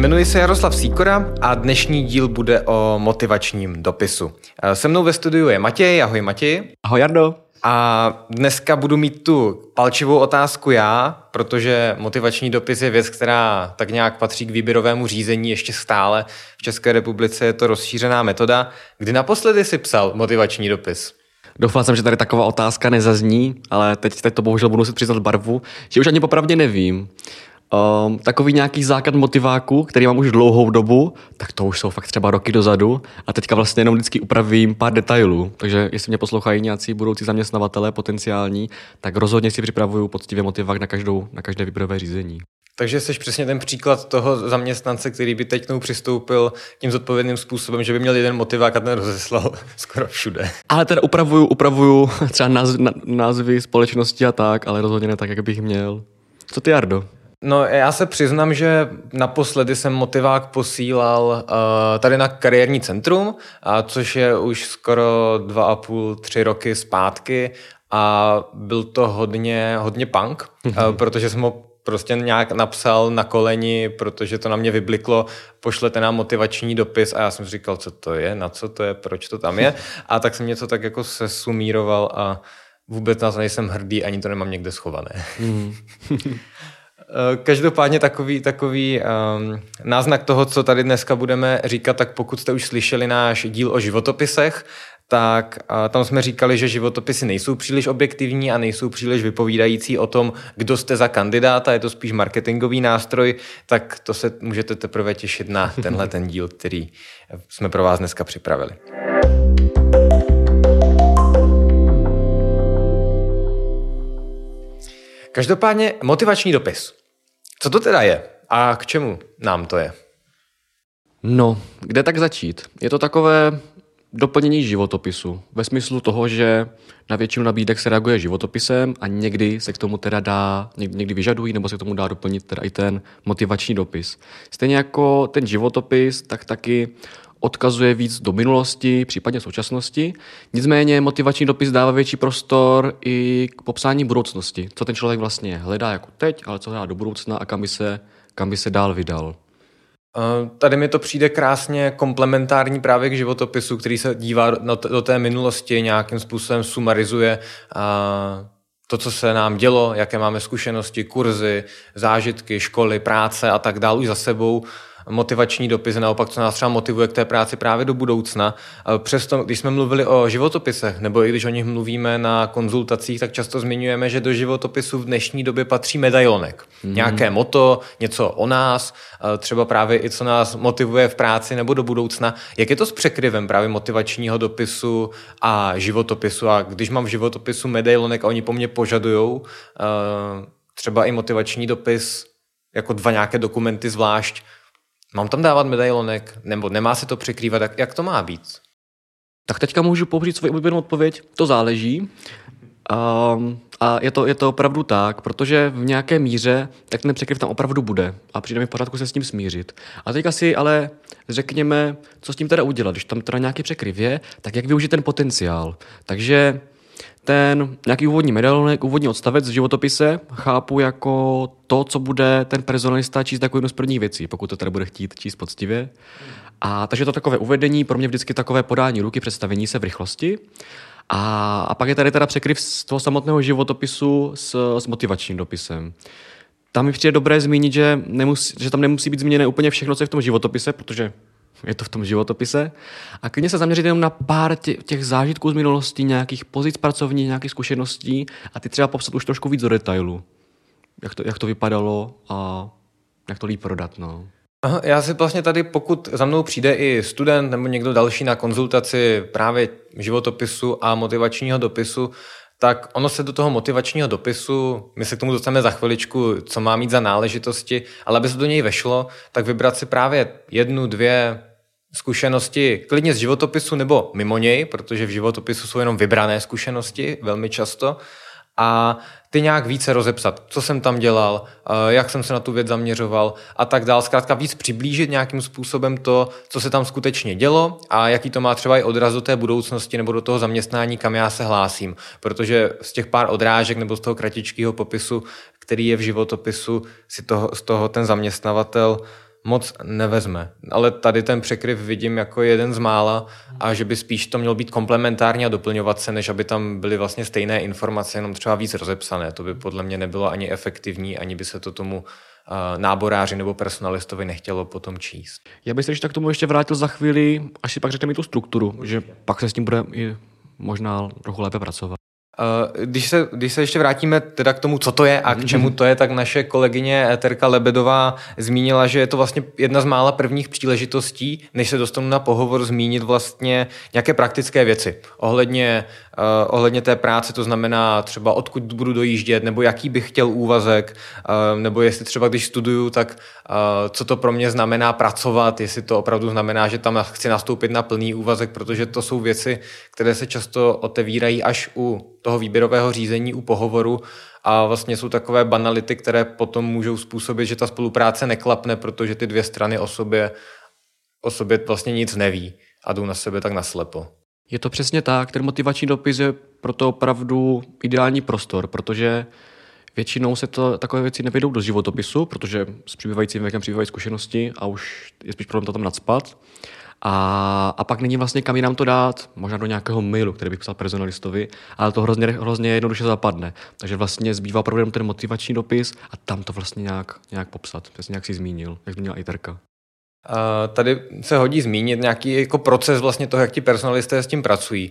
Jmenuji se Jaroslav Síkora a dnešní díl bude o motivačním dopisu. Se mnou ve studiu je Matěj. Ahoj Matěj. Ahoj Jardo. A dneska budu mít tu palčivou otázku já, protože motivační dopis je věc, která tak nějak patří k výběrovému řízení ještě stále. V České republice je to rozšířená metoda. Kdy naposledy si psal motivační dopis? Doufal jsem, že tady taková otázka nezazní, ale teď, teď to bohužel budu muset přiznat barvu, že už ani popravdě nevím. Um, takový nějaký základ motiváku, který mám už dlouhou dobu, tak to už jsou fakt třeba roky dozadu a teďka vlastně jenom vždycky upravím pár detailů. Takže jestli mě poslouchají nějací budoucí zaměstnavatelé potenciální, tak rozhodně si připravuju poctivě motivák na, každou, na každé výběrové řízení. Takže jsi přesně ten příklad toho zaměstnance, který by teď přistoupil tím zodpovědným způsobem, že by měl jeden motivák a ten rozeslal skoro všude. Ale teda upravuju, upravuju třeba názvy, názvy společnosti a tak, ale rozhodně ne tak, jak bych měl. Co ty, Ardo? No já se přiznám, že naposledy jsem motivák posílal uh, tady na kariérní centrum, uh, což je už skoro dva a půl, tři roky zpátky a byl to hodně, hodně punk, mm-hmm. uh, protože jsem ho prostě nějak napsal na koleni, protože to na mě vybliklo, pošlete nám motivační dopis a já jsem si říkal, co to je, na co to je, proč to tam je. A tak jsem něco tak jako sesumíroval a vůbec na to nejsem hrdý, ani to nemám někde schované. Mm. Eh, každopádně takový, takový um, náznak toho, co tady dneska budeme říkat, tak pokud jste už slyšeli náš díl o životopisech, tak uh, tam jsme říkali, že životopisy nejsou příliš objektivní a nejsou příliš vypovídající o tom, kdo jste za kandidáta, je to spíš marketingový nástroj, tak to se můžete teprve těšit na tenhle ten díl, který jsme pro vás dneska připravili. Každopádně motivační dopis. Co to teda je a k čemu nám to je? No, kde tak začít? Je to takové doplnění životopisu. Ve smyslu toho, že na většinu nabídek se reaguje životopisem a někdy se k tomu teda dá, někdy vyžadují, nebo se k tomu dá doplnit teda i ten motivační dopis. Stejně jako ten životopis, tak taky odkazuje víc do minulosti, případně současnosti. Nicméně motivační dopis dává větší prostor i k popsání budoucnosti. Co ten člověk vlastně hledá jako teď, ale co hledá do budoucna a kam by se, kam by se dál vydal. Tady mi to přijde krásně komplementární právě k životopisu, který se dívá do té minulosti, nějakým způsobem sumarizuje to, co se nám dělo, jaké máme zkušenosti, kurzy, zážitky, školy, práce a tak dále už za sebou motivační dopis, naopak, co nás třeba motivuje k té práci právě do budoucna. Přesto, když jsme mluvili o životopisech, nebo i když o nich mluvíme na konzultacích, tak často zmiňujeme, že do životopisu v dnešní době patří medailonek. Mm. Nějaké moto, něco o nás, třeba právě i co nás motivuje v práci nebo do budoucna. Jak je to s překryvem právě motivačního dopisu a životopisu? A když mám v životopisu medailonek a oni po mně požadují třeba i motivační dopis, jako dva nějaké dokumenty zvlášť, Mám tam dávat medailonek, nebo nemá se to překrývat, jak, jak to má být? Tak teďka můžu použít svoji oblíbenou odpověď, to záleží. Um, a je to, je to opravdu tak, protože v nějaké míře tak ten překryv tam opravdu bude a přijde mi v pořádku se s tím smířit. A teďka si ale řekněme, co s tím teda udělat. Když tam teda nějaký překryv je, tak jak využít ten potenciál. Takže ten nějaký úvodní medailonek, úvodní odstavec v životopise chápu jako to, co bude ten personalista číst jako jednu z prvních věcí, pokud to teda bude chtít číst poctivě. A takže to takové uvedení, pro mě vždycky takové podání ruky, představení se v rychlosti. A, a pak je tady teda překryv z toho samotného životopisu s, s motivačním dopisem. Tam mi přijde dobré zmínit, že, nemusí, že tam nemusí být změněné úplně všechno, co je v tom životopise, protože je to v tom životopise. A klidně se zaměřit jenom na pár tě, těch zážitků z minulosti, nějakých pozic pracovních, nějakých zkušeností a ty třeba popsat už trošku víc do detailu. Jak to, jak to vypadalo a jak to líp prodat. No. Aha, já si vlastně tady, pokud za mnou přijde i student nebo někdo další na konzultaci právě životopisu a motivačního dopisu, tak ono se do toho motivačního dopisu, my se k tomu dostaneme za chviličku, co má mít za náležitosti, ale aby se do něj vešlo, tak vybrat si právě jednu, dvě zkušenosti klidně z životopisu nebo mimo něj, protože v životopisu jsou jenom vybrané zkušenosti velmi často a ty nějak více rozepsat, co jsem tam dělal, jak jsem se na tu věc zaměřoval a tak dál. Zkrátka víc přiblížit nějakým způsobem to, co se tam skutečně dělo a jaký to má třeba i odraz do té budoucnosti nebo do toho zaměstnání, kam já se hlásím. Protože z těch pár odrážek nebo z toho kratičkého popisu, který je v životopisu, si toho, z toho ten zaměstnavatel moc nevezme. Ale tady ten překryv vidím jako jeden z mála a že by spíš to mělo být komplementární a doplňovat se, než aby tam byly vlastně stejné informace, jenom třeba víc rozepsané. To by podle mě nebylo ani efektivní, ani by se to tomu náboráři nebo personalistovi nechtělo potom číst. Já bych se ještě tak tomu ještě vrátil za chvíli, až si pak řekneme tu strukturu, že pak se s tím bude i možná trochu lépe pracovat. Eh, když se, když se ještě vrátíme teda k tomu, co to je a k čemu to je, tak naše kolegyně Terka Lebedová zmínila, že je to vlastně jedna z mála prvních příležitostí, než se dostanu na pohovor, zmínit vlastně nějaké praktické věci ohledně, uh, ohledně té práce, to znamená třeba odkud budu dojíždět, nebo jaký bych chtěl úvazek, uh, nebo jestli třeba když studuju, tak uh, co to pro mě znamená pracovat, jestli to opravdu znamená, že tam chci nastoupit na plný úvazek, protože to jsou věci, které se často otevírají až u toho výběrového řízení u pohovoru a vlastně jsou takové banality, které potom můžou způsobit, že ta spolupráce neklapne, protože ty dvě strany o sobě, o sobě vlastně nic neví a jdou na sebe tak naslepo. Je to přesně tak, ten motivační dopis je proto opravdu ideální prostor, protože většinou se to takové věci nevejdou do životopisu, protože s přibývajícím věkem přibývají zkušenosti a už je spíš problém to tam nadspat. A, a pak není vlastně kam jinam to dát, možná do nějakého mailu, který bych psal personalistovi, ale to hrozně, hrozně jednoduše zapadne. Takže vlastně zbývá opravdu ten motivační dopis a tam to vlastně nějak, nějak popsat, přesně jak si zmínil, jak zmínila i Terka. Tady se hodí zmínit nějaký jako proces vlastně toho, jak ti personalisté s tím pracují.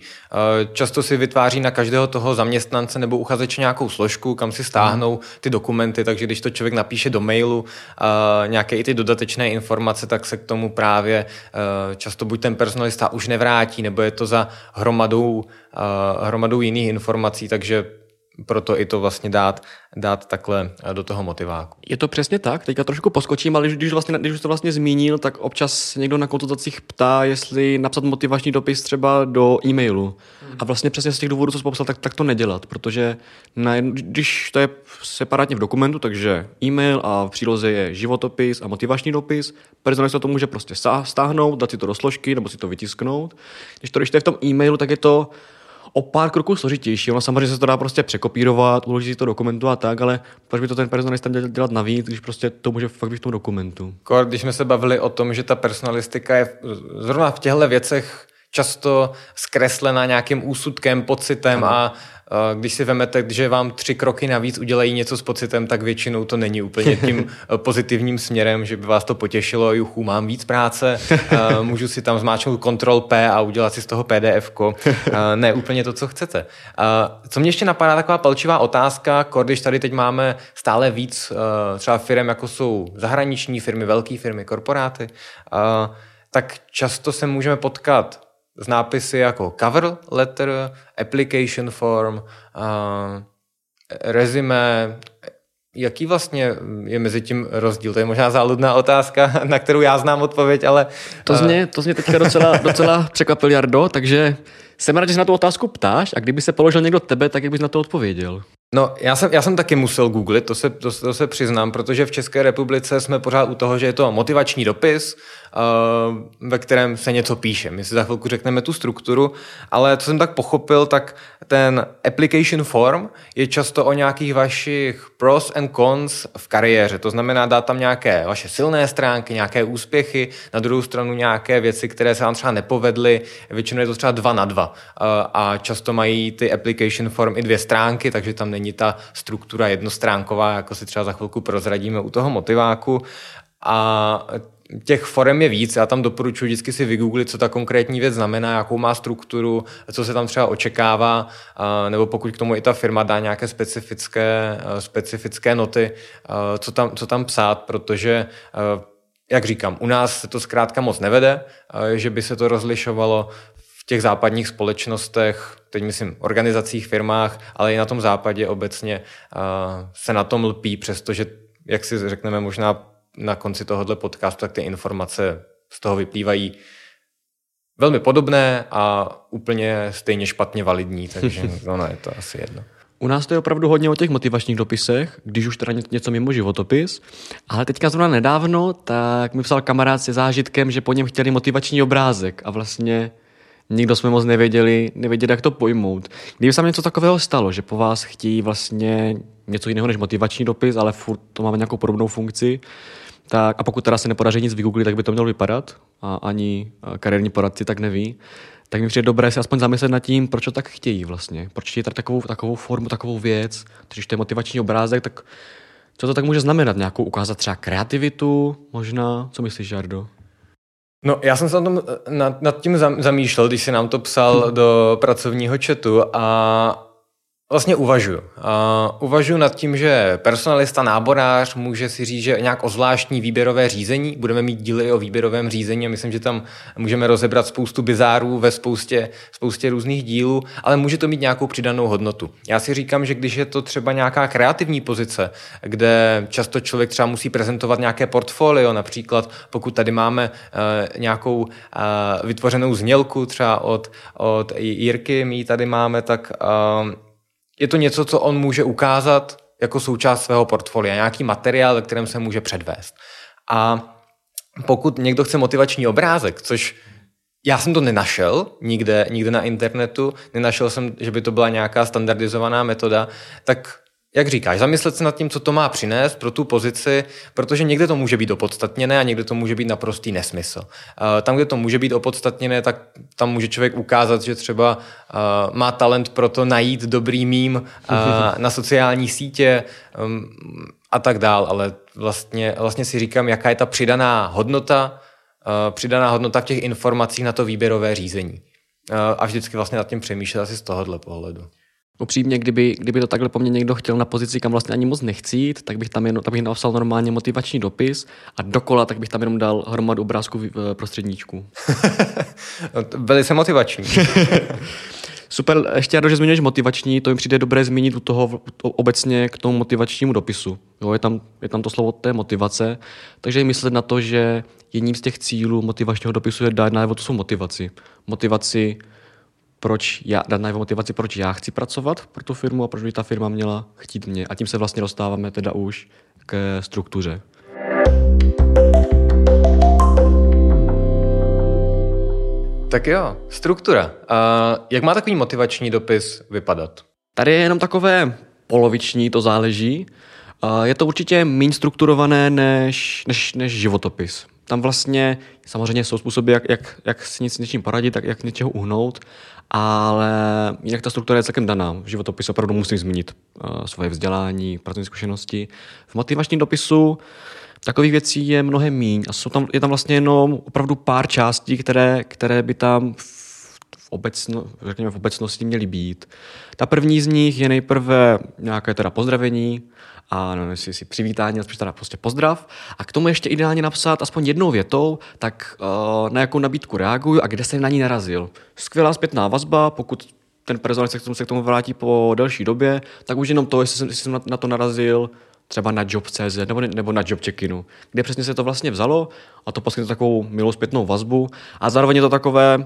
Často si vytváří na každého toho zaměstnance nebo uchazeče nějakou složku, kam si stáhnou ty dokumenty, takže když to člověk napíše do mailu nějaké i ty dodatečné informace, tak se k tomu právě často buď ten personalista už nevrátí, nebo je to za hromadou, hromadou jiných informací, takže proto i to vlastně dát, dát takhle eh, do toho motiváku. Je to přesně tak, teďka trošku poskočím, ale když, vlastně, když už to vlastně zmínil, tak občas někdo na konzultacích ptá, jestli napsat motivační dopis třeba do e-mailu. Hmm. A vlastně přesně z těch důvodů, co jsi popsal, tak, tak to nedělat, protože na, když to je separátně v dokumentu, takže e-mail a v příloze je životopis a motivační dopis, personalista to může prostě stáhnout, dát si to do složky nebo si to vytisknout. Když to, když to je v tom e-mailu, tak je to o pár kroků složitější. Ono samozřejmě se to dá prostě překopírovat, uložit si to dokumentu a tak, ale proč by to ten personalista měl dělat navíc, když prostě to může fakt být v tom dokumentu. Kor, když jsme se bavili o tom, že ta personalistika je zrovna v těchto věcech často zkreslena nějakým úsudkem, pocitem ano. a když si vemete, že vám tři kroky navíc udělají něco s pocitem, tak většinou to není úplně tím pozitivním směrem, že by vás to potěšilo, juchu, mám víc práce, můžu si tam zmáčknout Ctrl P a udělat si z toho PDF. Ne úplně to, co chcete. Co mě ještě napadá, taková palčivá otázka, když tady teď máme stále víc třeba firm, jako jsou zahraniční firmy, velké firmy, korporáty, tak často se můžeme potkat s nápisy jako cover letter, application form, uh, resume, Jaký vlastně je mezi tím rozdíl? To je možná záludná otázka, na kterou já znám odpověď, ale... To zně, to zně teďka docela, docela překvapil Jardo, takže jsem rád, že se na tu otázku ptáš a kdyby se položil někdo tebe, tak jak bys na to odpověděl? No, já jsem, já jsem taky musel googlit, to se, to, to se přiznám, protože v České republice jsme pořád u toho, že je to motivační dopis, ve kterém se něco píše. My si za chvilku řekneme tu strukturu, ale co jsem tak pochopil, tak ten application form je často o nějakých vašich pros and cons v kariéře. To znamená dát tam nějaké vaše silné stránky, nějaké úspěchy, na druhou stranu nějaké věci, které se vám třeba nepovedly. Většinou je to třeba dva na dva. Uh, a často mají ty application form i dvě stránky, takže tam není ta struktura jednostránková, jako si třeba za chvilku prozradíme u toho motiváku. A těch forem je víc, já tam doporučuji vždycky si vygooglit, co ta konkrétní věc znamená, jakou má strukturu, co se tam třeba očekává, nebo pokud k tomu i ta firma dá nějaké specifické, specifické noty, co tam, co tam psát, protože jak říkám, u nás se to zkrátka moc nevede, že by se to rozlišovalo těch západních společnostech, teď myslím organizacích, firmách, ale i na tom západě obecně se na tom lpí, přestože, jak si řekneme možná na konci tohohle podcastu, tak ty informace z toho vyplývají velmi podobné a úplně stejně špatně validní, takže ono je to asi jedno. U nás to je opravdu hodně o těch motivačních dopisech, když už teda něco mimo životopis, ale teďka zrovna nedávno, tak mi psal kamarád se zážitkem, že po něm chtěli motivační obrázek a vlastně nikdo jsme moc nevěděli, nevěděli, jak to pojmout. Kdyby se něco takového stalo, že po vás chtějí vlastně něco jiného než motivační dopis, ale furt to máme nějakou podobnou funkci, tak a pokud teda se nepodaří nic vygooglit, tak by to mělo vypadat a ani kariérní poradci tak neví, tak mi přijde dobré se aspoň zamyslet nad tím, proč to tak chtějí vlastně. Proč chtějí takovou, takovou formu, takovou věc. Když to je motivační obrázek, tak co to tak může znamenat? Nějakou ukázat třeba kreativitu možná? Co myslíš, Jardo? No, já jsem se na tom, nad, nad tím zamýšlel, když si nám to psal hmm. do pracovního chatu a Vlastně uvažuji. Uh, uvažuji nad tím, že personalista, náborář může si říct, že nějak o zvláštní výběrové řízení, budeme mít díly o výběrovém řízení a myslím, že tam můžeme rozebrat spoustu bizárů ve spoustě, spoustě různých dílů, ale může to mít nějakou přidanou hodnotu. Já si říkám, že když je to třeba nějaká kreativní pozice, kde často člověk třeba musí prezentovat nějaké portfolio, například pokud tady máme uh, nějakou uh, vytvořenou znělku třeba od, od Jirky, my ji tady máme, tak uh, je to něco, co on může ukázat jako součást svého portfolia, nějaký materiál, ve kterém se může předvést. A pokud někdo chce motivační obrázek, což já jsem to nenašel nikde, nikde na internetu, nenašel jsem, že by to byla nějaká standardizovaná metoda, tak jak říkáš, zamyslet se nad tím, co to má přinést pro tu pozici, protože někde to může být opodstatněné a někde to může být naprostý nesmysl. Eh, tam, kde to může být opodstatněné, tak tam může člověk ukázat, že třeba eh, má talent pro to najít dobrý mím eh, na sociální sítě ehm, a tak dál, ale vlastně, vlastně si říkám, jaká je ta přidaná hodnota, přidaná hodnota v těch informacích na to výběrové řízení. A vždycky vlastně nad tím přemýšlet asi z tohohle pohledu. Upřímně, kdyby, kdyby to takhle po mně někdo chtěl na pozici, kam vlastně ani moc nechci jít, tak bych tam jenom, tak bych napsal normálně motivační dopis a dokola tak bych tam jenom dal hromadu obrázků v prostředníčku. Velice motivační. Super, ještě já, že zmiňuješ motivační, to mi přijde dobré zmínit u toho obecně k tomu motivačnímu dopisu. Jo, je, tam, je tam to slovo té motivace, takže myslet na to, že jedním z těch cílů motivačního dopisu je dát najevo to jsou motivaci. Motivaci proč já, dát najevo motivaci, proč já chci pracovat pro tu firmu a proč by ta firma měla chtít mě. A tím se vlastně dostáváme teda už k struktuře. Tak jo, struktura. A jak má takový motivační dopis vypadat? Tady je jenom takové poloviční, to záleží. Je to určitě méně strukturované než, než, než životopis. Tam vlastně samozřejmě jsou způsoby, jak, jak, jak si nic s něčím poradit, tak jak něčeho uhnout, ale jinak ta struktura je celkem daná. V životopisu opravdu musím zmínit uh, svoje vzdělání, pracovní zkušenosti. V motivačním dopisu takových věcí je mnohem míň a jsou tam, je tam vlastně jenom opravdu pár částí, které, které by tam v, obecno, řekněme, v obecnosti měly být. Ta první z nich je nejprve nějaké teda pozdravení, a no, si, si přivítání, spíš teda prostě pozdrav. A k tomu ještě ideálně napsat aspoň jednou větou, tak uh, na jakou nabídku reaguju a kde jsem na ní narazil. Skvělá zpětná vazba, pokud ten personál se k tomu, se k tomu vrátí po delší době, tak už jenom to, jestli jsem, jestli jsem na, na to narazil, třeba na job.cz nebo, nebo na jobcheckinu, kde přesně se to vlastně vzalo a to poskytne takovou milou zpětnou vazbu a zároveň je to takové,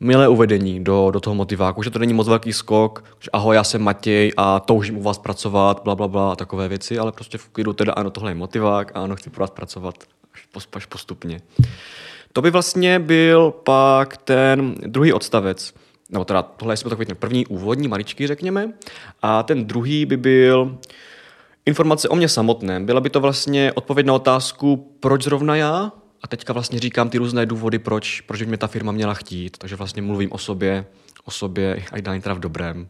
milé uvedení do, do toho motiváku, že to není moc velký skok, že ahoj, já jsem Matěj a toužím u vás pracovat, bla, bla, bla a takové věci, ale prostě v klidu teda ano, tohle je motivák a ano, chci pro vás pracovat až, až postupně. To by vlastně byl pak ten druhý odstavec, nebo teda tohle je takový ten první úvodní, maličký, řekněme, a ten druhý by byl informace o mě samotném. Byla by to vlastně odpověď na otázku, proč zrovna já, a teďka vlastně říkám ty různé důvody, proč, proč by mě ta firma měla chtít. Takže vlastně mluvím o sobě, o sobě a ideálně teda v dobrém.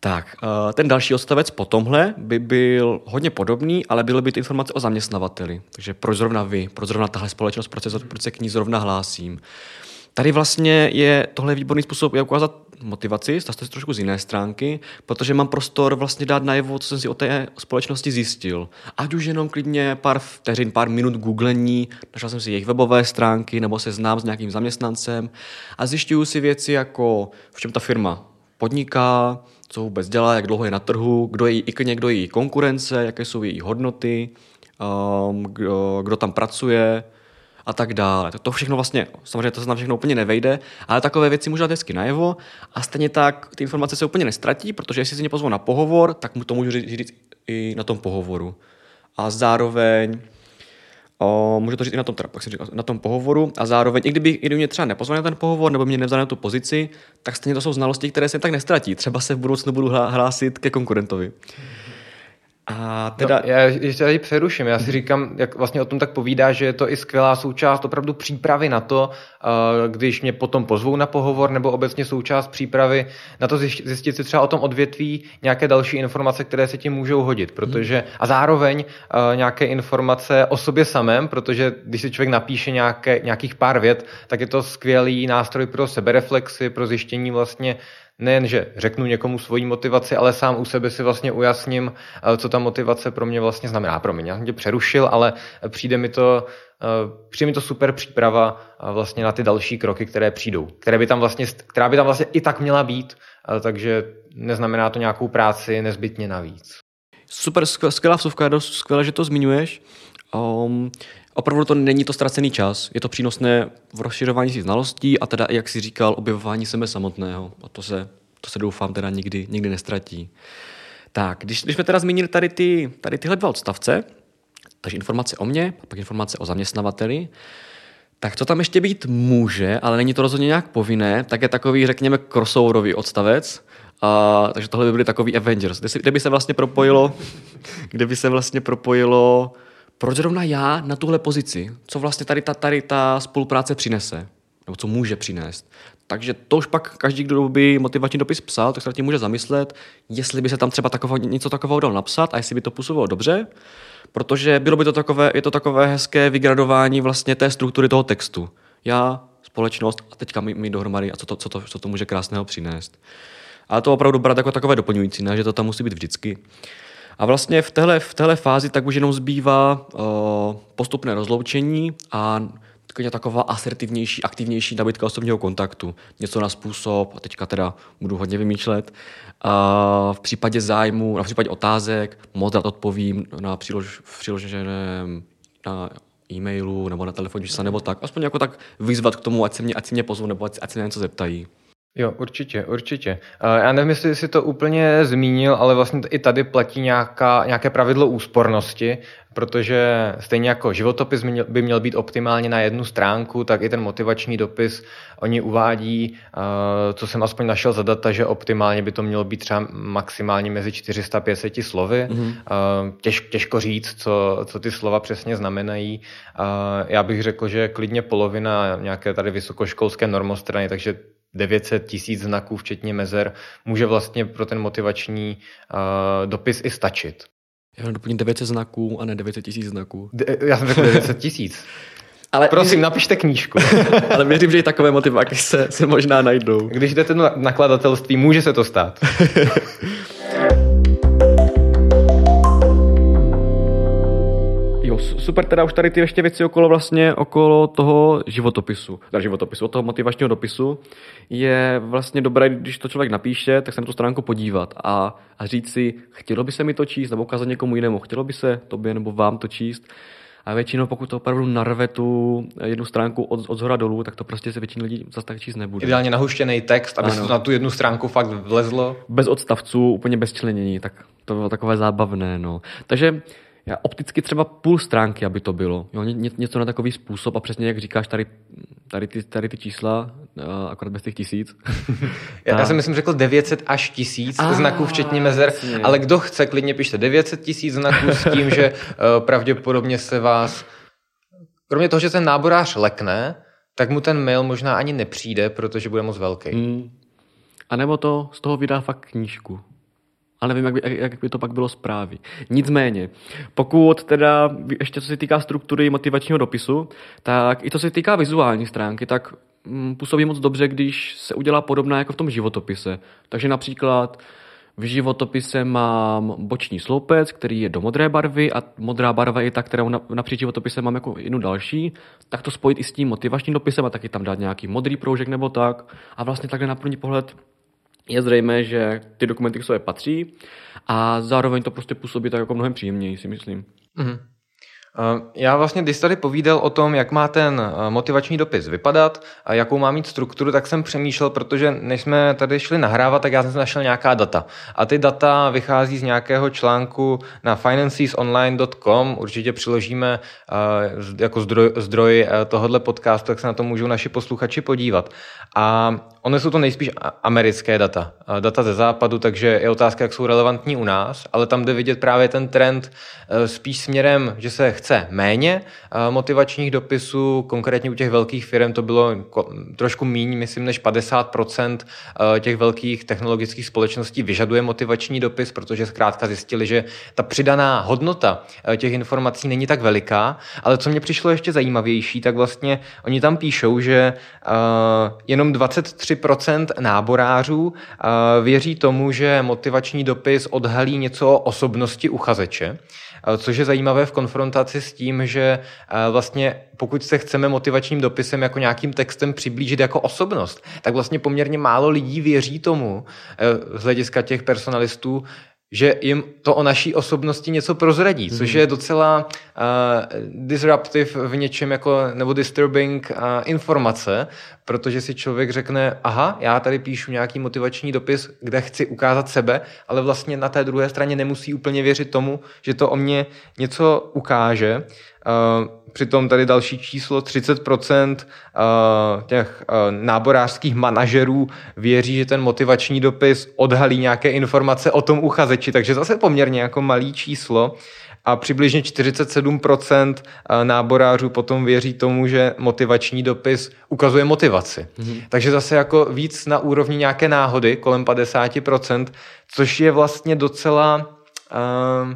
Tak, eh, ten další odstavec po tomhle by byl hodně podobný, ale byly by ty informace o zaměstnavateli. Takže proč zrovna vy, proč zrovna tahle společnost, proč se, proč se k ní zrovna hlásím. Tady vlastně je tohle výborný způsob, jak ukázat motivaci, zase to trošku z jiné stránky, protože mám prostor vlastně dát najevo, co jsem si o té společnosti zjistil. Ať už jenom klidně pár vteřin, pár minut googlení, našel jsem si jejich webové stránky, nebo se znám s nějakým zaměstnancem a zjišťuju si věci jako v čem ta firma podniká, co vůbec dělá, jak dlouho je na trhu, kdo je její, kdo je její konkurence, jaké jsou její hodnoty, um, kdo, kdo tam pracuje, a tak dále. To, to všechno vlastně, samozřejmě to se na všechno úplně nevejde, ale takové věci můžu dát hezky najevo a stejně tak ty informace se úplně nestratí, protože jestli si mě pozvou na pohovor, tak mu to můžu říct, říct i na tom pohovoru. A zároveň O, můžu to říct i na tom, teda, říkal, na tom pohovoru a zároveň, i kdyby, i kdyby mě třeba nepozvali na ten pohovor nebo mě nevzali na tu pozici, tak stejně to jsou znalosti, které se tak nestratí. Třeba se v budoucnu budu hlásit ke konkurentovi. A teda... No, já ještě tady přeruším, já si říkám, jak vlastně o tom tak povídá, že je to i skvělá součást opravdu přípravy na to, eh, když mě potom pozvou na pohovor, nebo obecně součást přípravy na to zjistit si třeba o tom odvětví nějaké další informace, které se tím můžou hodit, protože a zároveň eh, nějaké informace o sobě samém, protože když si člověk napíše nějaké, nějakých pár vět, tak je to skvělý nástroj pro sebereflexy, pro zjištění vlastně nejen, že řeknu někomu svoji motivaci, ale sám u sebe si vlastně ujasním, eh, co ta motivace pro mě vlastně znamená. Pro mě, já jsem tě přerušil, ale přijde mi to, eh, přijde mi to super příprava eh, vlastně na ty další kroky, které přijdou, které by tam vlastně, která by tam vlastně i tak měla být, takže neznamená to nějakou práci nezbytně navíc. Super, skvělá vsuvka, skvělé, že to zmiňuješ. Um, opravdu to není to ztracený čas, je to přínosné v rozšiřování si znalostí a teda, jak si říkal, objevování sebe samotného. A to se, to se doufám teda nikdy, nikdy nestratí. Tak, když, když jsme teda zmínili tady, ty, tady tyhle dva odstavce, takže informace o mně, a pak informace o zaměstnavateli, tak to tam ještě být může, ale není to rozhodně nějak povinné, tak je takový, řekněme, crossoverový odstavec, a, takže tohle by byly takový Avengers, kde, kde by se vlastně propojilo, kde by se vlastně propojilo proč zrovna já na tuhle pozici? Co vlastně tady ta, tady ta spolupráce přinese? Nebo co může přinést? Takže to už pak každý, kdo by motivační dopis psal, tak se tím může zamyslet, jestli by se tam třeba takového, něco takového dal napsat a jestli by to působilo dobře, protože bylo by to takové, je to takové hezké vygradování vlastně té struktury toho textu. Já, společnost a teďka my, my dohromady a co to, co, to, co to může krásného přinést. Ale to opravdu brát jako takové doplňující, ne, že to tam musí být vždycky. A vlastně v téhle, v téhle fázi tak už jenom zbývá uh, postupné rozloučení a taková asertivnější, aktivnější nabídka osobního kontaktu. Něco na způsob, a teďka teda budu hodně vymýšlet, uh, v případě zájmu, na případě otázek, moc rád odpovím na přílož, v přiloženém na e-mailu nebo na telefonní čísle nebo tak. Aspoň jako tak vyzvat k tomu, ať se mě, ať se mě pozvou nebo ať, ať se mě něco zeptají. Jo, určitě, určitě. Já nevím, jestli jsi to úplně zmínil, ale vlastně i tady platí nějaká, nějaké pravidlo úspornosti, protože stejně jako životopis by měl být optimálně na jednu stránku, tak i ten motivační dopis oni uvádí, co jsem aspoň našel za data, že optimálně by to mělo být třeba maximálně mezi 400-500 slovy. Mm-hmm. Těž, těžko říct, co, co ty slova přesně znamenají. Já bych řekl, že klidně polovina nějaké tady vysokoškolské normostrany, takže 900 tisíc znaků, včetně mezer, může vlastně pro ten motivační uh, dopis i stačit. Já mám doplnit 900 znaků a ne 900 tisíc znaků. De- já jsem řekl 900 tisíc. Ale Prosím, napište knížku. ale věřím, že i takové motiváky se, se možná najdou. Když jdete na nakladatelství, může se to stát. super teda už tady ty ještě věci okolo vlastně, okolo toho životopisu, teda životopisu, od toho motivačního dopisu, je vlastně dobré, když to člověk napíše, tak se na tu stránku podívat a, a říct si, chtělo by se mi to číst, nebo ukázat někomu jinému, chtělo by se tobě nebo vám to číst. A většinou, pokud to opravdu narve tu jednu stránku od, od zhora dolů, tak to prostě se většinou lidí zase tak číst nebude. Ideálně nahuštěný text, aby ano. se to na tu jednu stránku fakt vlezlo. Bez odstavců, úplně bez členění, tak to bylo takové zábavné. No. Takže já opticky třeba půl stránky, aby to bylo. Jo, ně, něco na takový způsob a přesně jak říkáš, tady, tady, ty, tady ty čísla, akorát bez těch tisíc. já, já jsem myslím řekl 900 až tisíc ah, znaků včetně mezer, jasně. ale kdo chce, klidně pište 900 tisíc znaků s tím, že uh, pravděpodobně se vás, kromě toho, že ten náborář lekne, tak mu ten mail možná ani nepřijde, protože bude moc velký. Hmm. A nebo to z toho vydá fakt knížku ale nevím, jak by, jak by to pak bylo zprávy. Nicméně, pokud teda, ještě co se týká struktury motivačního dopisu, tak i co se týká vizuální stránky, tak mm, působí moc dobře, když se udělá podobná jako v tom životopise. Takže například v životopise mám boční sloupec, který je do modré barvy a modrá barva je ta, kterou napříč životopisem mám jako jednu další, tak to spojit i s tím motivačním dopisem a taky tam dát nějaký modrý proužek nebo tak. A vlastně takhle na první pohled je zřejmé, že ty dokumenty k sobě patří a zároveň to prostě působí tak jako mnohem příjemněji, si myslím. Mm-hmm. Eh, já vlastně, když tady povídal o tom, jak má ten eh, motivační dopis vypadat a jakou má mít strukturu, tak jsem přemýšlel, protože než jsme tady šli nahrávat, tak já jsem našel nějaká data. A ty data vychází z nějakého článku na financesonline.com, určitě přiložíme eh, jako zdroj, zdroj tohohle podcastu, tak se na to můžou naši posluchači podívat. A Ony jsou to nejspíš americké data, data ze západu, takže je otázka, jak jsou relevantní u nás, ale tam jde vidět právě ten trend e, spíš směrem, že se chce méně e, motivačních dopisů, konkrétně u těch velkých firm to bylo trošku méně, myslím, než 50% e, těch velkých technologických společností vyžaduje motivační dopis, protože zkrátka zjistili, že ta přidaná hodnota těch informací není tak veliká, ale co mě přišlo ještě zajímavější, tak vlastně oni tam píšou, že jenom 23 3% náborářů eh, věří tomu, že motivační dopis odhalí něco o osobnosti uchazeče, eh, což je zajímavé v konfrontaci s tím, že eh, vlastně pokud se chceme motivačním dopisem jako nějakým textem přiblížit jako osobnost, tak vlastně poměrně málo lidí věří tomu z hlediska těch personalistů, že jim to o naší osobnosti něco prozradí, což je docela uh, disruptive v něčem jako, nebo disturbing uh, informace, protože si člověk řekne, aha, já tady píšu nějaký motivační dopis, kde chci ukázat sebe, ale vlastně na té druhé straně nemusí úplně věřit tomu, že to o mě něco ukáže. Uh, přitom tady další číslo, 30% uh, těch uh, náborářských manažerů věří, že ten motivační dopis odhalí nějaké informace o tom uchazeči, takže zase poměrně jako malý číslo a přibližně 47% náborářů potom věří tomu, že motivační dopis ukazuje motivaci. Mm-hmm. Takže zase jako víc na úrovni nějaké náhody, kolem 50%, což je vlastně docela... Uh,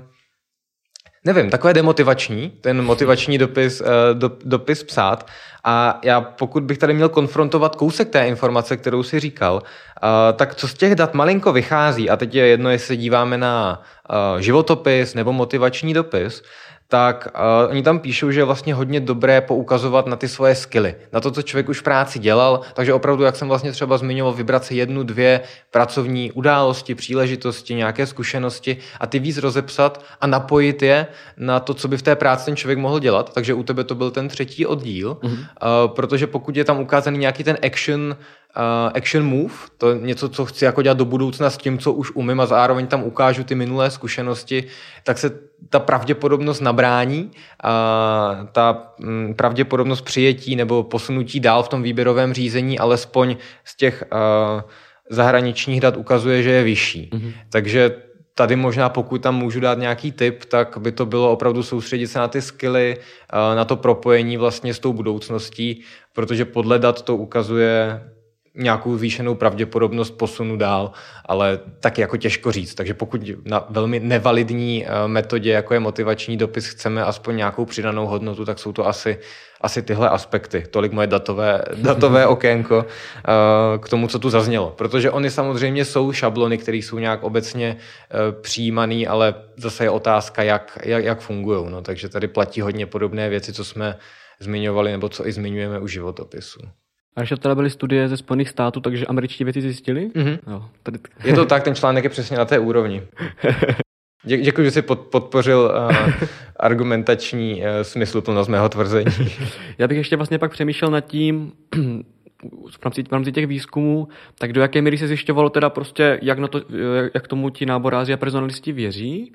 nevím, takové demotivační, ten motivační dopis, uh, do, dopis psát. A já pokud bych tady měl konfrontovat kousek té informace, kterou si říkal, uh, tak co z těch dat malinko vychází, a teď je jedno, jestli se díváme na uh, životopis nebo motivační dopis, tak uh, oni tam píšou, že je vlastně hodně dobré poukazovat na ty svoje skily, na to, co člověk už v práci dělal, takže opravdu, jak jsem vlastně třeba zmiňoval, vybrat si jednu, dvě pracovní události, příležitosti, nějaké zkušenosti a ty víc rozepsat a napojit je na to, co by v té práci ten člověk mohl dělat, takže u tebe to byl ten třetí oddíl, mm-hmm. uh, protože pokud je tam ukázaný nějaký ten action uh, action move, to je něco, co chci jako dělat do budoucna s tím, co už umím a zároveň tam ukážu ty minulé zkušenosti, tak se ta pravděpodobnost nabrání, uh, ta um, pravděpodobnost přijetí nebo posunutí dál v tom výběrovém řízení, alespoň z těch uh, zahraničních dat ukazuje, že je vyšší. Mm-hmm. Takže tady možná, pokud tam můžu dát nějaký tip, tak by to bylo opravdu soustředit se na ty skily, na to propojení vlastně s tou budoucností, protože podle dat to ukazuje nějakou zvýšenou pravděpodobnost posunu dál, ale tak jako těžko říct. Takže pokud na velmi nevalidní eh, metodě, jako je motivační dopis, chceme aspoň nějakou přidanou hodnotu, tak jsou to asi, asi tyhle aspekty. Tolik moje datové, datové okénko eh, k tomu, co tu zaznělo. Protože oni samozřejmě jsou šablony, které jsou nějak obecně eh, přijímané, ale zase je otázka, jak, jak, jak fungují. No, takže tady platí hodně podobné věci, co jsme zmiňovali, nebo co i zmiňujeme u životopisu. A ještě tady byly studie ze Spojených států, takže američtí věci zjistili? Mm-hmm. Jo, tady... Je to tak, ten článek je přesně na té úrovni. Dě- děkuji, že jsi pod, podpořil uh, argumentační uh, smysluplnost mého tvrzení. Já bych ještě vlastně pak přemýšlel nad tím, v rámci, v rámci těch výzkumů, tak do jaké míry se zjišťovalo teda prostě, jak, na to, jak tomu ti náboráři a personalisti věří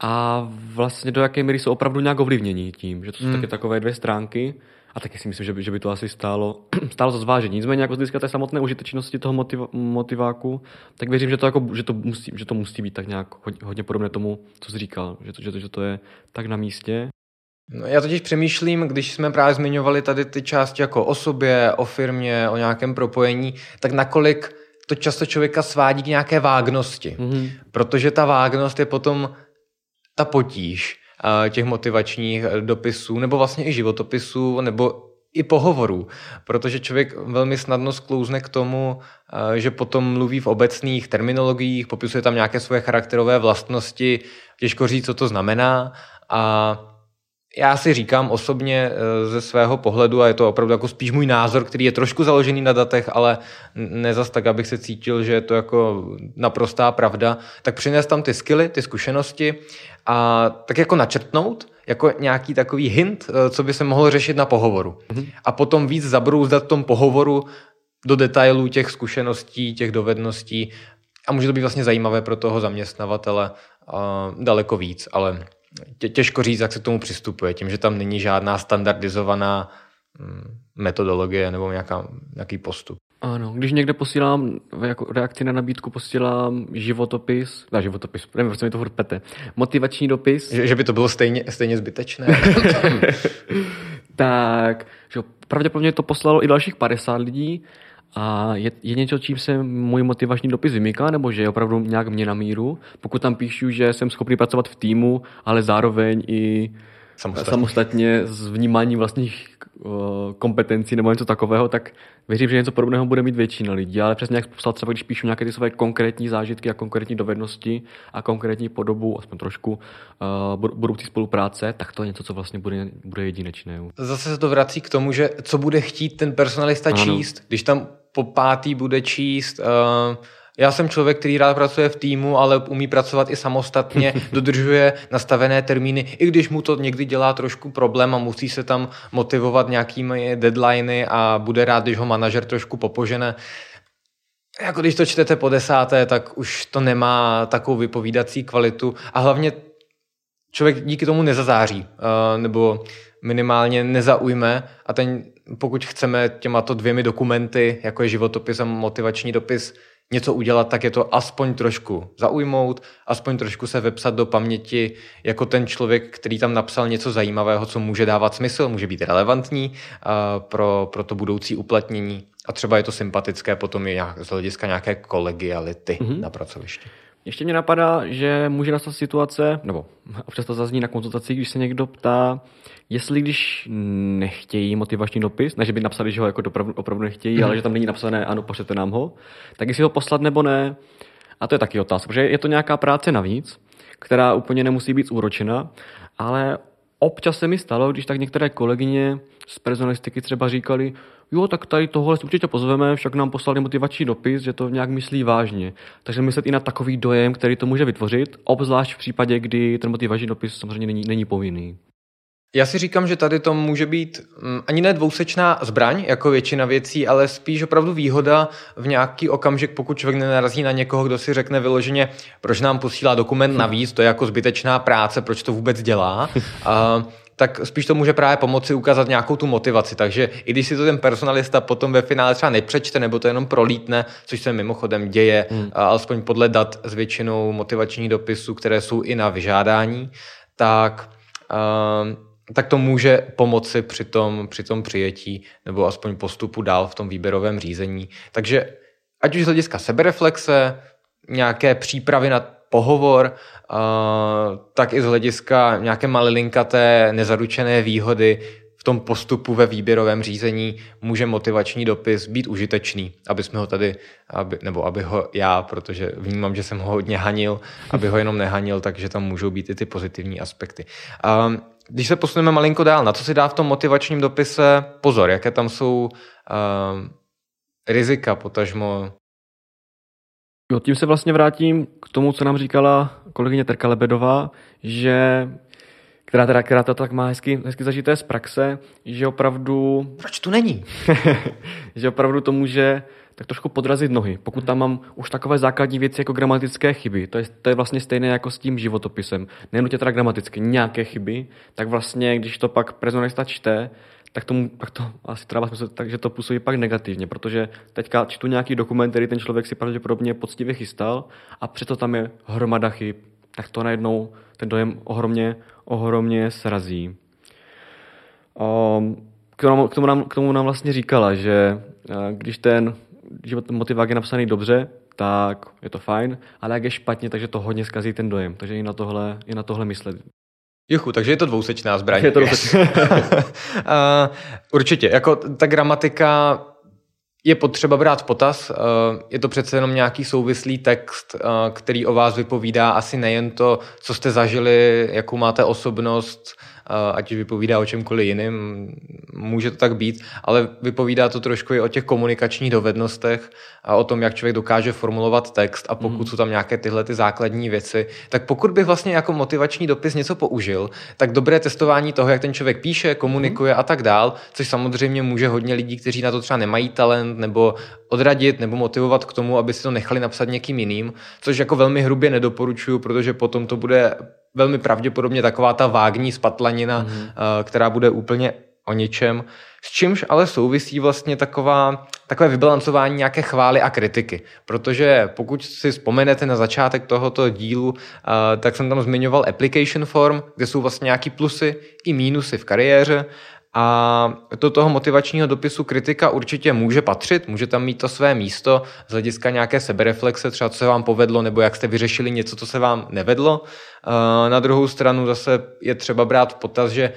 a vlastně do jaké míry jsou opravdu nějak ovlivnění tím, že to jsou hmm. taky takové dvě stránky. A taky si myslím, že by, že by to asi stálo, stálo za zvážení. Nicméně jako z hlediska té samotné užitečnosti toho motiv, motiváku, tak věřím, že to, jako, že to, musí, že to musí být tak nějak hodně, hodně podobné tomu, co jsi říkal. Že to, že, to, že to je tak na místě. No, já totiž přemýšlím, když jsme právě zmiňovali tady ty části jako o sobě, o firmě, o nějakém propojení, tak nakolik to často člověka svádí k nějaké vágnosti. Mm-hmm. Protože ta vágnost je potom ta potíž těch motivačních dopisů, nebo vlastně i životopisů, nebo i pohovorů, protože člověk velmi snadno sklouzne k tomu, že potom mluví v obecných terminologiích, popisuje tam nějaké svoje charakterové vlastnosti, těžko říct, co to znamená. A já si říkám osobně eh, ze svého pohledu, a je to opravdu jako spíš můj názor, který je trošku založený na datech, ale ne zas tak, abych se cítil, že je to jako naprostá pravda, tak přinést tam ty skily, ty zkušenosti a tak jako načrtnout, jako nějaký takový hint, eh, co by se mohlo řešit na pohovoru. Mm-hmm. A potom víc zabrouzdat v tom pohovoru do detailů těch zkušeností, těch dovedností a může to být vlastně zajímavé pro toho zaměstnavatele uh, daleko víc, ale těžko říct, jak se k tomu přistupuje, tím, že tam není žádná standardizovaná mm, metodologie nebo nějaká, nějaký postup. Ano, když někde posílám jako reakci na nabídku, posílám životopis, na životopis, nevím, proč mi to furt pete, motivační dopis. Že, že by to bylo stejně, stejně zbytečné. tak, že pravděpodobně to poslalo i dalších 50 lidí a je, je něco, čím se můj motivační dopis vymyká, nebo že je opravdu nějak mě na míru? Pokud tam píšu, že jsem schopný pracovat v týmu, ale zároveň i samostatně, samostatně s vnímáním vlastních uh, kompetencí nebo něco takového, tak věřím, že něco podobného bude mít většina lidí, ale přesně jak popsal třeba, když píšu nějaké ty své konkrétní zážitky a konkrétní dovednosti a konkrétní podobu, aspoň trošku, uh, budoucí spolupráce, tak to je něco, co vlastně bude, bude jedinečné. Zase se to vrací k tomu, že co bude chtít ten personalista ano. číst, když tam po pátý bude číst uh, já jsem člověk, který rád pracuje v týmu, ale umí pracovat i samostatně, dodržuje nastavené termíny, i když mu to někdy dělá trošku problém a musí se tam motivovat nějakými deadliny a bude rád, když ho manažer trošku popožene. Jako když to čtete po desáté, tak už to nemá takovou vypovídací kvalitu a hlavně člověk díky tomu nezazáří, uh, nebo minimálně nezaujme a ten, pokud chceme těmato dvěmi dokumenty, jako je životopis a motivační dopis, něco udělat, tak je to aspoň trošku zaujmout, aspoň trošku se vepsat do paměti jako ten člověk, který tam napsal něco zajímavého, co může dávat smysl, může být relevantní pro, pro to budoucí uplatnění. A třeba je to sympatické potom i nějak, z hlediska nějaké kolegiality mm-hmm. na pracovišti. Ještě mě napadá, že může nastat situace, nebo občas to zazní na konzultaci, když se někdo ptá, jestli když nechtějí motivační dopis, ne, že by napsali, že ho jako opravdu, opravdu nechtějí, mm. ale že tam není napsané, ano, pošlete nám ho, tak jestli ho poslat nebo ne. A to je taky otázka, protože je to nějaká práce navíc, která úplně nemusí být zúročena, ale občas se mi stalo, když tak některé kolegyně z personalistiky třeba říkali, jo, tak tady tohle určitě pozveme, však nám poslali motivační dopis, že to nějak myslí vážně. Takže myslet i na takový dojem, který to může vytvořit, obzvlášť v případě, kdy ten motivační dopis samozřejmě není, není povinný. Já si říkám, že tady to může být mm, ani ne dvousečná zbraň, jako většina věcí, ale spíš opravdu výhoda v nějaký okamžik, pokud člověk nenarazí na někoho, kdo si řekne vyloženě, proč nám posílá dokument navíc, to je jako zbytečná práce, proč to vůbec dělá. A, tak spíš to může právě pomoci ukázat nějakou tu motivaci. Takže i když si to ten personalista potom ve finále třeba nepřečte nebo to jenom prolítne, což se mimochodem děje, hmm. alespoň podle dat s většinou motivačních dopisů, které jsou i na vyžádání, tak tak to může pomoci při tom, při tom přijetí nebo aspoň postupu dál v tom výběrovém řízení. Takže ať už z hlediska sebereflexe, nějaké přípravy na pohovor, tak i z hlediska nějaké malilinkaté nezaručené výhody v tom postupu ve výběrovém řízení může motivační dopis být užitečný, aby jsme ho tady, aby, nebo aby ho já, protože vnímám, že jsem ho hodně hanil, aby ho jenom nehanil, takže tam můžou být i ty pozitivní aspekty. Um, když se posuneme malinko dál, na co si dá v tom motivačním dopise pozor, jaké tam jsou uh, rizika, potažmo Jo, tím se vlastně vrátím k tomu, co nám říkala kolegyně Terka Lebedová, že která, teda, která to tak má hezky, hezky zažité z praxe, že opravdu... Proč tu není? že opravdu to může tak trošku podrazit nohy. Pokud tam mám už takové základní věci jako gramatické chyby, to je, to je vlastně stejné jako s tím životopisem. Nenutě teda gramaticky, nějaké chyby, tak vlastně, když to pak personalista čte, tak, tomu, tak to asi trává smysl, takže to působí pak negativně, protože teďka čtu nějaký dokument, který ten člověk si pravděpodobně poctivě chystal a přesto tam je hromada chyb, tak to najednou ten dojem ohromně, ohromně srazí. Um, k tomu, nám, k tomu nám vlastně říkala, že uh, když ten život motivák je napsaný dobře, tak je to fajn, ale jak je špatně, takže to hodně zkazí ten dojem. Takže i na tohle, i na tohle myslet. Juchu, takže je to dvousečná zbraň. Je to dvousečná. Určitě, jako ta gramatika je potřeba brát v potaz. Je to přece jenom nějaký souvislý text, který o vás vypovídá asi nejen to, co jste zažili, jakou máte osobnost, ať už vypovídá o čemkoliv jiným, může to tak být, ale vypovídá to trošku i o těch komunikačních dovednostech a o tom, jak člověk dokáže formulovat text a pokud mm. jsou tam nějaké tyhle ty základní věci, tak pokud bych vlastně jako motivační dopis něco použil, tak dobré testování toho, jak ten člověk píše, komunikuje mm. a tak dál, což samozřejmě může hodně lidí, kteří na to třeba nemají talent nebo odradit nebo motivovat k tomu, aby si to nechali napsat někým jiným, což jako velmi hrubě nedoporučuju, protože potom to bude velmi pravděpodobně taková ta vágní spatlanina, mm-hmm. která bude úplně o ničem, s čímž ale souvisí vlastně taková, takové vybalancování nějaké chvály a kritiky. Protože pokud si vzpomenete na začátek tohoto dílu, eh, tak jsem tam zmiňoval application form, kde jsou vlastně nějaký plusy i mínusy v kariéře a do toho motivačního dopisu kritika určitě může patřit, může tam mít to své místo z hlediska nějaké sebereflexe, třeba co se vám povedlo, nebo jak jste vyřešili něco, co se vám nevedlo. Na druhou stranu zase je třeba brát v potaz, že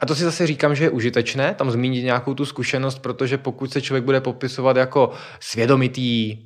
a to si zase říkám, že je užitečné tam zmínit nějakou tu zkušenost, protože pokud se člověk bude popisovat jako svědomitý,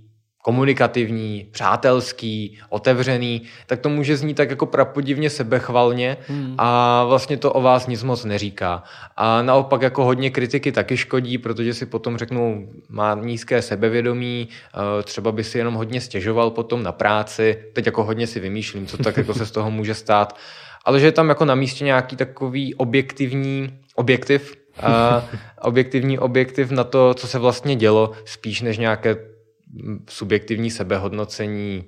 komunikativní, přátelský, otevřený, tak to může znít tak jako prapodivně sebechvalně hmm. a vlastně to o vás nic moc neříká. A naopak jako hodně kritiky taky škodí, protože si potom řeknou, má nízké sebevědomí, eh, třeba by si jenom hodně stěžoval potom na práci, teď jako hodně si vymýšlím, co tak jako se z toho může stát, ale že je tam jako na místě nějaký takový objektivní objektiv, a objektivní objektiv na to, co se vlastně dělo, spíš než nějaké subjektivní sebehodnocení,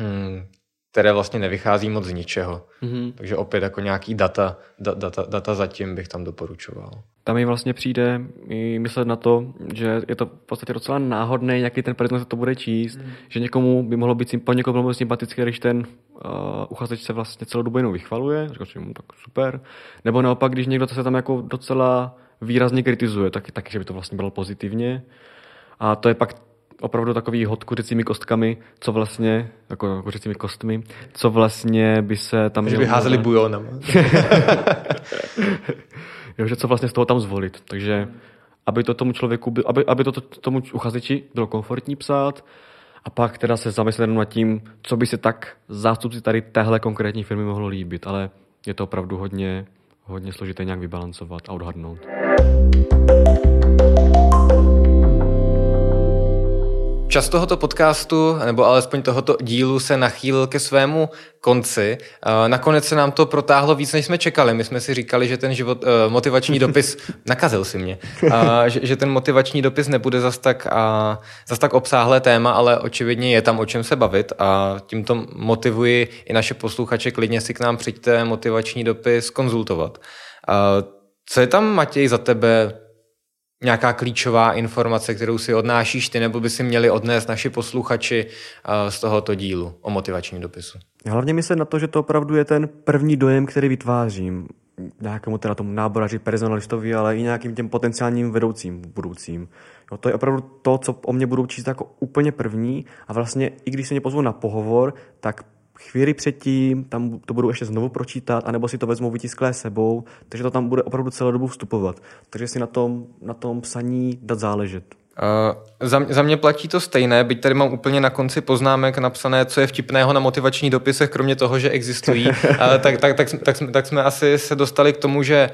mm, které vlastně nevychází moc z ničeho. Mm-hmm. Takže opět jako nějaký data, da, data, data zatím bych tam doporučoval. Tam mi vlastně přijde i myslet na to, že je to v podstatě docela náhodné, jaký ten predmet se to bude číst, mm. že někomu by mohlo být, po někomu být sympatické, když ten uh, uchazeč se vlastně celou dobu jenom vychvaluje, si, tak super, nebo naopak, když někdo se tam jako docela výrazně kritizuje, tak, taky, že by to vlastně bylo pozitivně. A to je pak opravdu takový hod kuřecími kostkami, co vlastně, jako kuřecími kostmi, co vlastně by se tam... Že by házeli bujonem. jo, že co vlastně z toho tam zvolit. Takže aby to tomu člověku, aby, aby to tomu uchazeči bylo komfortní psát, a pak teda se zamyslet nad tím, co by se tak zástupci tady téhle konkrétní firmy mohlo líbit, ale je to opravdu hodně, hodně složité nějak vybalancovat a odhadnout. Čas tohoto podcastu, nebo alespoň tohoto dílu se nachýlil ke svému konci. Nakonec se nám to protáhlo víc, než jsme čekali. My jsme si říkali, že ten život, eh, motivační dopis, nakazil si mě, že, že ten motivační dopis nebude zas tak, zas tak obsáhlé téma, ale očividně je tam o čem se bavit a tímto motivuji i naše posluchače, klidně si k nám přijďte motivační dopis konzultovat. Co je tam, Matěj, za tebe nějaká klíčová informace, kterou si odnášíš ty, nebo by si měli odnést naši posluchači eh, z tohoto dílu o motivačním dopisu? Hlavně myslím na to, že to opravdu je ten první dojem, který vytvářím nějakému teda tomu náboraři, personalistovi, ale i nějakým těm potenciálním vedoucím budoucím. Jo, to je opravdu to, co o mě budou číst jako úplně první a vlastně i když se mě pozvou na pohovor, tak chvíli předtím, tam to budu ještě znovu pročítat, anebo si to vezmu vytisklé sebou, takže to tam bude opravdu celou dobu vstupovat. Takže si na tom, na tom psaní dát záležet. Uh, za, za mě platí to stejné, byť tady mám úplně na konci poznámek napsané, co je vtipného na motivační dopisech, kromě toho, že existují, uh, tak, tak, tak, tak, tak jsme asi se dostali k tomu, že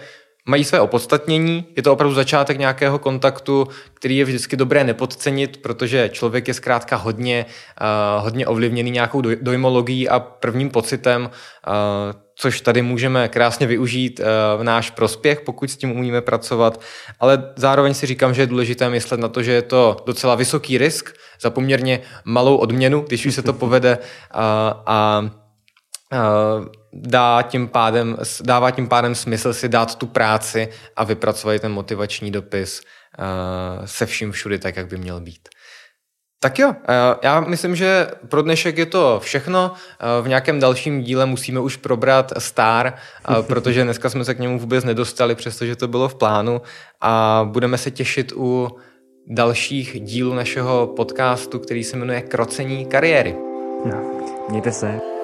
mají své opodstatnění, je to opravdu začátek nějakého kontaktu, který je vždycky dobré nepodcenit, protože člověk je zkrátka hodně, uh, hodně ovlivněný nějakou dojmologií a prvním pocitem, uh, což tady můžeme krásně využít uh, v náš prospěch, pokud s tím umíme pracovat, ale zároveň si říkám, že je důležité myslet na to, že je to docela vysoký risk za poměrně malou odměnu, když už se to povede a, a dá tím pádem, dává tím pádem smysl si dát tu práci a vypracovat ten motivační dopis se vším všudy tak, jak by měl být. Tak jo, já myslím, že pro dnešek je to všechno. V nějakém dalším díle musíme už probrat Star, protože dneska jsme se k němu vůbec nedostali, přestože to bylo v plánu a budeme se těšit u dalších dílů našeho podcastu, který se jmenuje Krocení kariéry. No, mějte se.